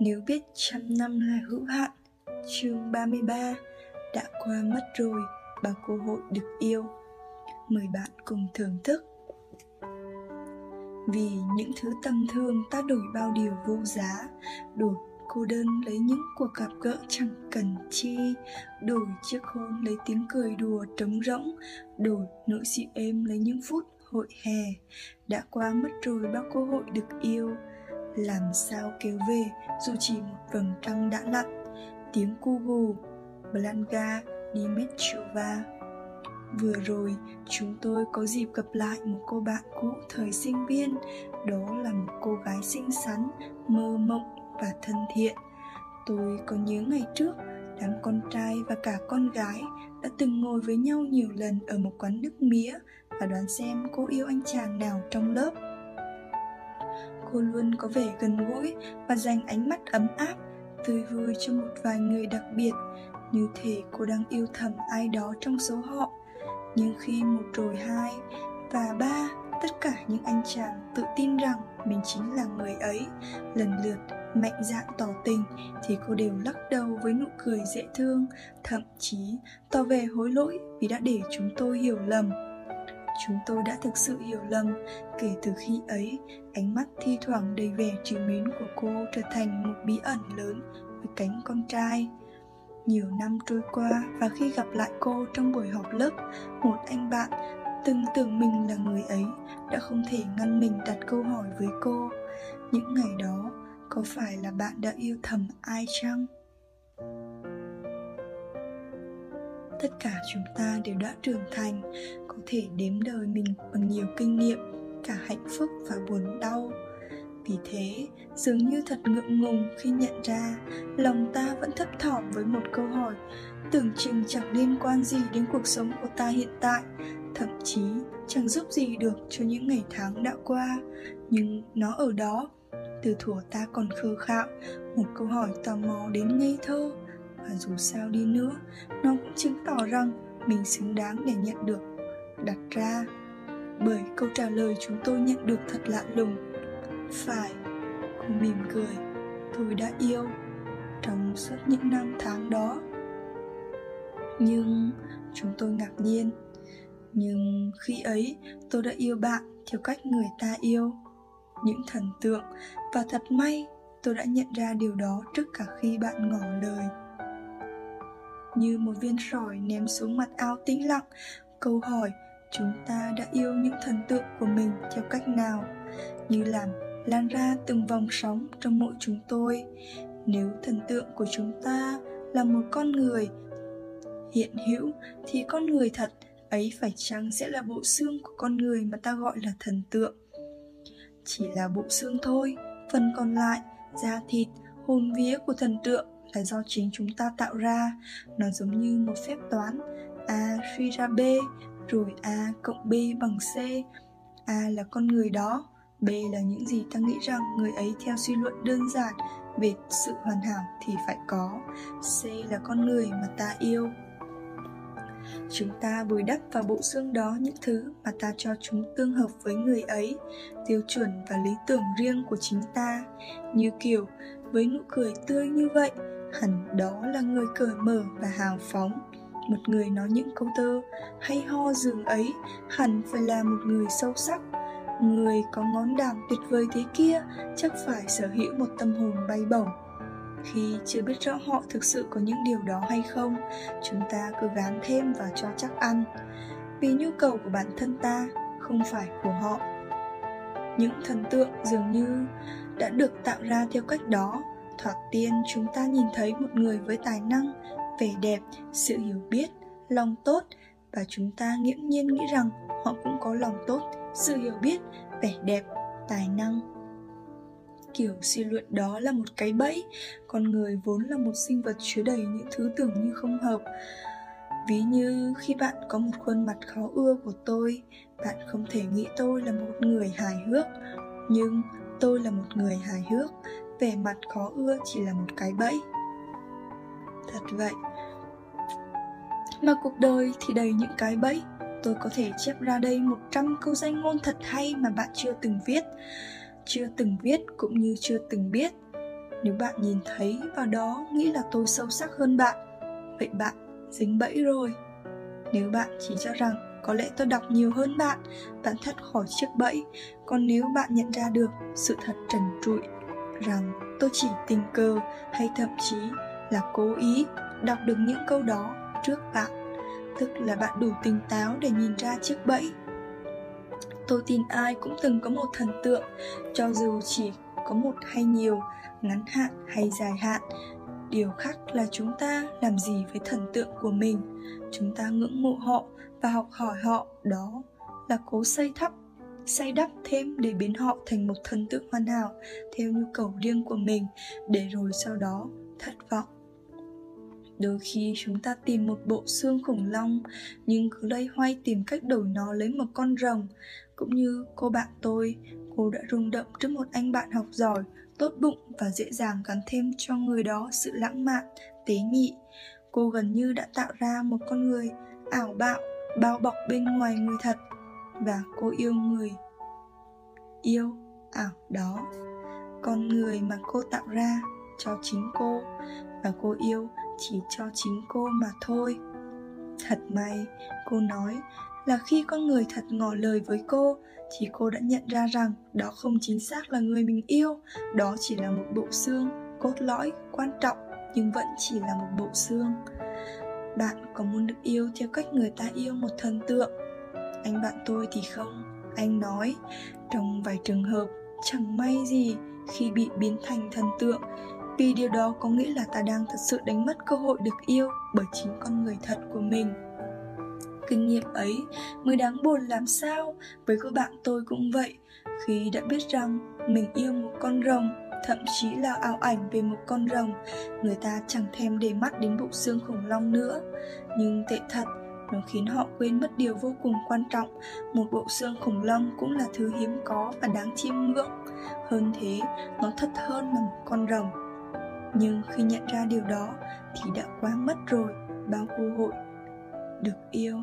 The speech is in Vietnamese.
Nếu biết trăm năm là hữu hạn, Chương 33 Đã qua mất rồi, Bao cơ hội được yêu. Mời bạn cùng thưởng thức. Vì những thứ tầm thường ta đổi bao điều vô giá Đổi cô đơn lấy những cuộc gặp gỡ chẳng cần chi. Đổi chiếc hôn lấy tiếng cười đùa trống rỗng, Đổi nỗi dịu êm lấy những phút hội hè. Đã qua mất rồi, bao cơ hội được yêu làm sao kéo về dù chỉ một vầng trăng đã lặn tiếng cu gù Blanca Dimitrova Vừa rồi, chúng tôi có dịp gặp lại một cô bạn cũ thời sinh viên. Đó là một cô gái xinh xắn, mơ mộng và thân thiện. Tôi có nhớ ngày trước, đám con trai và cả con gái đã từng ngồi với nhau nhiều lần ở một quán nước mía và đoán xem cô yêu anh chàng nào trong lớp cô luôn có vẻ gần gũi và dành ánh mắt ấm áp, tươi vui cho một vài người đặc biệt. Như thể cô đang yêu thầm ai đó trong số họ. Nhưng khi một rồi hai và ba, tất cả những anh chàng tự tin rằng mình chính là người ấy, lần lượt mạnh dạn tỏ tình, thì cô đều lắc đầu với nụ cười dễ thương, thậm chí tỏ vẻ hối lỗi vì đã để chúng tôi hiểu lầm chúng tôi đã thực sự hiểu lầm. Kể từ khi ấy, ánh mắt thi thoảng đầy vẻ trìu mến của cô trở thành một bí ẩn lớn với cánh con trai. Nhiều năm trôi qua và khi gặp lại cô trong buổi họp lớp, một anh bạn từng tưởng mình là người ấy đã không thể ngăn mình đặt câu hỏi với cô. Những ngày đó, có phải là bạn đã yêu thầm ai chăng? Tất cả chúng ta đều đã trưởng thành có thể đếm đời mình bằng nhiều kinh nghiệm, cả hạnh phúc và buồn đau. Vì thế, dường như thật ngượng ngùng khi nhận ra, lòng ta vẫn thấp thỏm với một câu hỏi, tưởng chừng chẳng liên quan gì đến cuộc sống của ta hiện tại, thậm chí chẳng giúp gì được cho những ngày tháng đã qua. Nhưng nó ở đó, từ thuở ta còn khờ khạo, một câu hỏi tò mò đến ngây thơ. Và dù sao đi nữa, nó cũng chứng tỏ rằng mình xứng đáng để nhận được đặt ra bởi câu trả lời chúng tôi nhận được thật lạ lùng. Phải, cô mỉm cười, tôi đã yêu trong suốt những năm tháng đó. Nhưng chúng tôi ngạc nhiên, nhưng khi ấy tôi đã yêu bạn theo cách người ta yêu. Những thần tượng và thật may tôi đã nhận ra điều đó trước cả khi bạn ngỏ lời. Như một viên sỏi ném xuống mặt ao tĩnh lặng, câu hỏi chúng ta đã yêu những thần tượng của mình theo cách nào? Như làm lan ra từng vòng sóng trong mỗi chúng tôi. Nếu thần tượng của chúng ta là một con người hiện hữu, thì con người thật, ấy phải chăng sẽ là bộ xương của con người mà ta gọi là thần tượng? Chỉ là bộ xương thôi, phần còn lại, da thịt, hồn vía của thần tượng là do chính chúng ta tạo ra. Nó giống như một phép toán. A suy ra b rồi a cộng b bằng c. A là con người đó. B là những gì ta nghĩ rằng người ấy theo suy luận đơn giản về sự hoàn hảo thì phải có. C là con người mà ta yêu. Chúng ta bồi đắp vào bộ xương đó những thứ mà ta cho chúng tương hợp với người ấy, tiêu chuẩn và lý tưởng riêng của chính ta. Như kiểu, với nụ cười tươi như vậy, hẳn đó là người cởi mở và hào phóng một người nói những câu thơ hay ho dường ấy, hẳn phải là một người sâu sắc. Người có ngón đàm tuyệt vời thế kia chắc phải sở hữu một tâm hồn bay bổng. Khi chưa biết rõ họ thực sự có những điều đó hay không, chúng ta cứ gán thêm và cho chắc ăn. Vì nhu cầu của bản thân ta, không phải của họ. Những thần tượng dường như đã được tạo ra theo cách đó. Thoạt tiên chúng ta nhìn thấy một người với tài năng vẻ đẹp, sự hiểu biết, lòng tốt. Và chúng ta nghiễm nhiên nghĩ rằng họ cũng có lòng tốt, sự hiểu biết, vẻ đẹp, tài năng. Kiểu suy luận đó là một cái bẫy. Con người vốn là một sinh vật chứa đầy những thứ tưởng như không hợp. Ví như khi bạn có một khuôn mặt khó ưa của tôi, bạn không thể nghĩ tôi là một người hài hước. Nhưng tôi là một người hài hước, vẻ mặt khó ưa chỉ là một cái bẫy thật vậy. Mà cuộc đời thì đầy những cái bẫy. Tôi có thể chép ra đây 100 câu danh ngôn thật hay mà bạn chưa từng viết. Chưa từng viết cũng như chưa từng biết. Nếu bạn nhìn thấy vào đó nghĩ là tôi sâu sắc hơn bạn, vậy bạn dính bẫy rồi. Nếu bạn chỉ cho rằng có lẽ tôi đọc nhiều hơn bạn bạn thoát khỏi chiếc bẫy. Còn nếu bạn nhận ra được sự thật trần trụi rằng tôi chỉ tình cờ hay thậm chí là cố ý đọc được những câu đó trước bạn, tức là bạn đủ tỉnh táo để nhìn ra chiếc bẫy. Tôi tin ai cũng từng có một thần tượng, cho dù chỉ có một hay nhiều, ngắn hạn hay dài hạn, điều khác là chúng ta làm gì với thần tượng của mình. Chúng ta ngưỡng mộ họ và học hỏi họ, đó là cố xây thắp, xây đắp thêm để biến họ thành một thần tượng hoàn hảo theo nhu cầu riêng của mình, để rồi sau đó thất vọng đôi khi chúng ta tìm một bộ xương khủng long, nhưng cứ lây hoay tìm cách đổi nó lấy một con rồng. Cũng như cô bạn tôi, cô đã rung động trước một anh bạn học giỏi, tốt bụng và dễ dàng gắn thêm cho người đó sự lãng mạn, tế nhị. Cô gần như đã tạo ra một con người ảo bạo, bao bọc bên ngoài người thật, và cô yêu người, yêu ảo đó. Con người mà cô tạo ra cho chính cô, và cô yêu chỉ cho chính cô mà thôi. Thật may, cô nói là khi con người thật ngỏ lời với cô, thì cô đã nhận ra rằng đó không chính xác là người mình yêu, đó chỉ là một bộ xương, cốt lõi, quan trọng, nhưng vẫn chỉ là một bộ xương. Bạn có muốn được yêu theo cách người ta yêu một thần tượng? Anh bạn tôi thì không. Anh nói, trong vài trường hợp, chẳng may gì khi bị biến thành thần tượng vì điều đó có nghĩa là ta đang thật sự đánh mất cơ hội được yêu bởi chính con người thật của mình. Kinh nghiệm ấy mới đáng buồn làm sao? Với cô bạn tôi cũng vậy. Khi đã biết rằng mình yêu một con rồng, thậm chí là ảo ảnh về một con rồng, người ta chẳng thèm để mắt đến bộ xương khủng long nữa. Nhưng tệ thật, nó khiến họ quên mất điều vô cùng quan trọng. Một bộ xương khủng long cũng là thứ hiếm có và đáng chiêm ngưỡng. Hơn thế, nó thật hơn là một con rồng nhưng khi nhận ra điều đó thì đã quá mất rồi, bao cơ hội. Được yêu.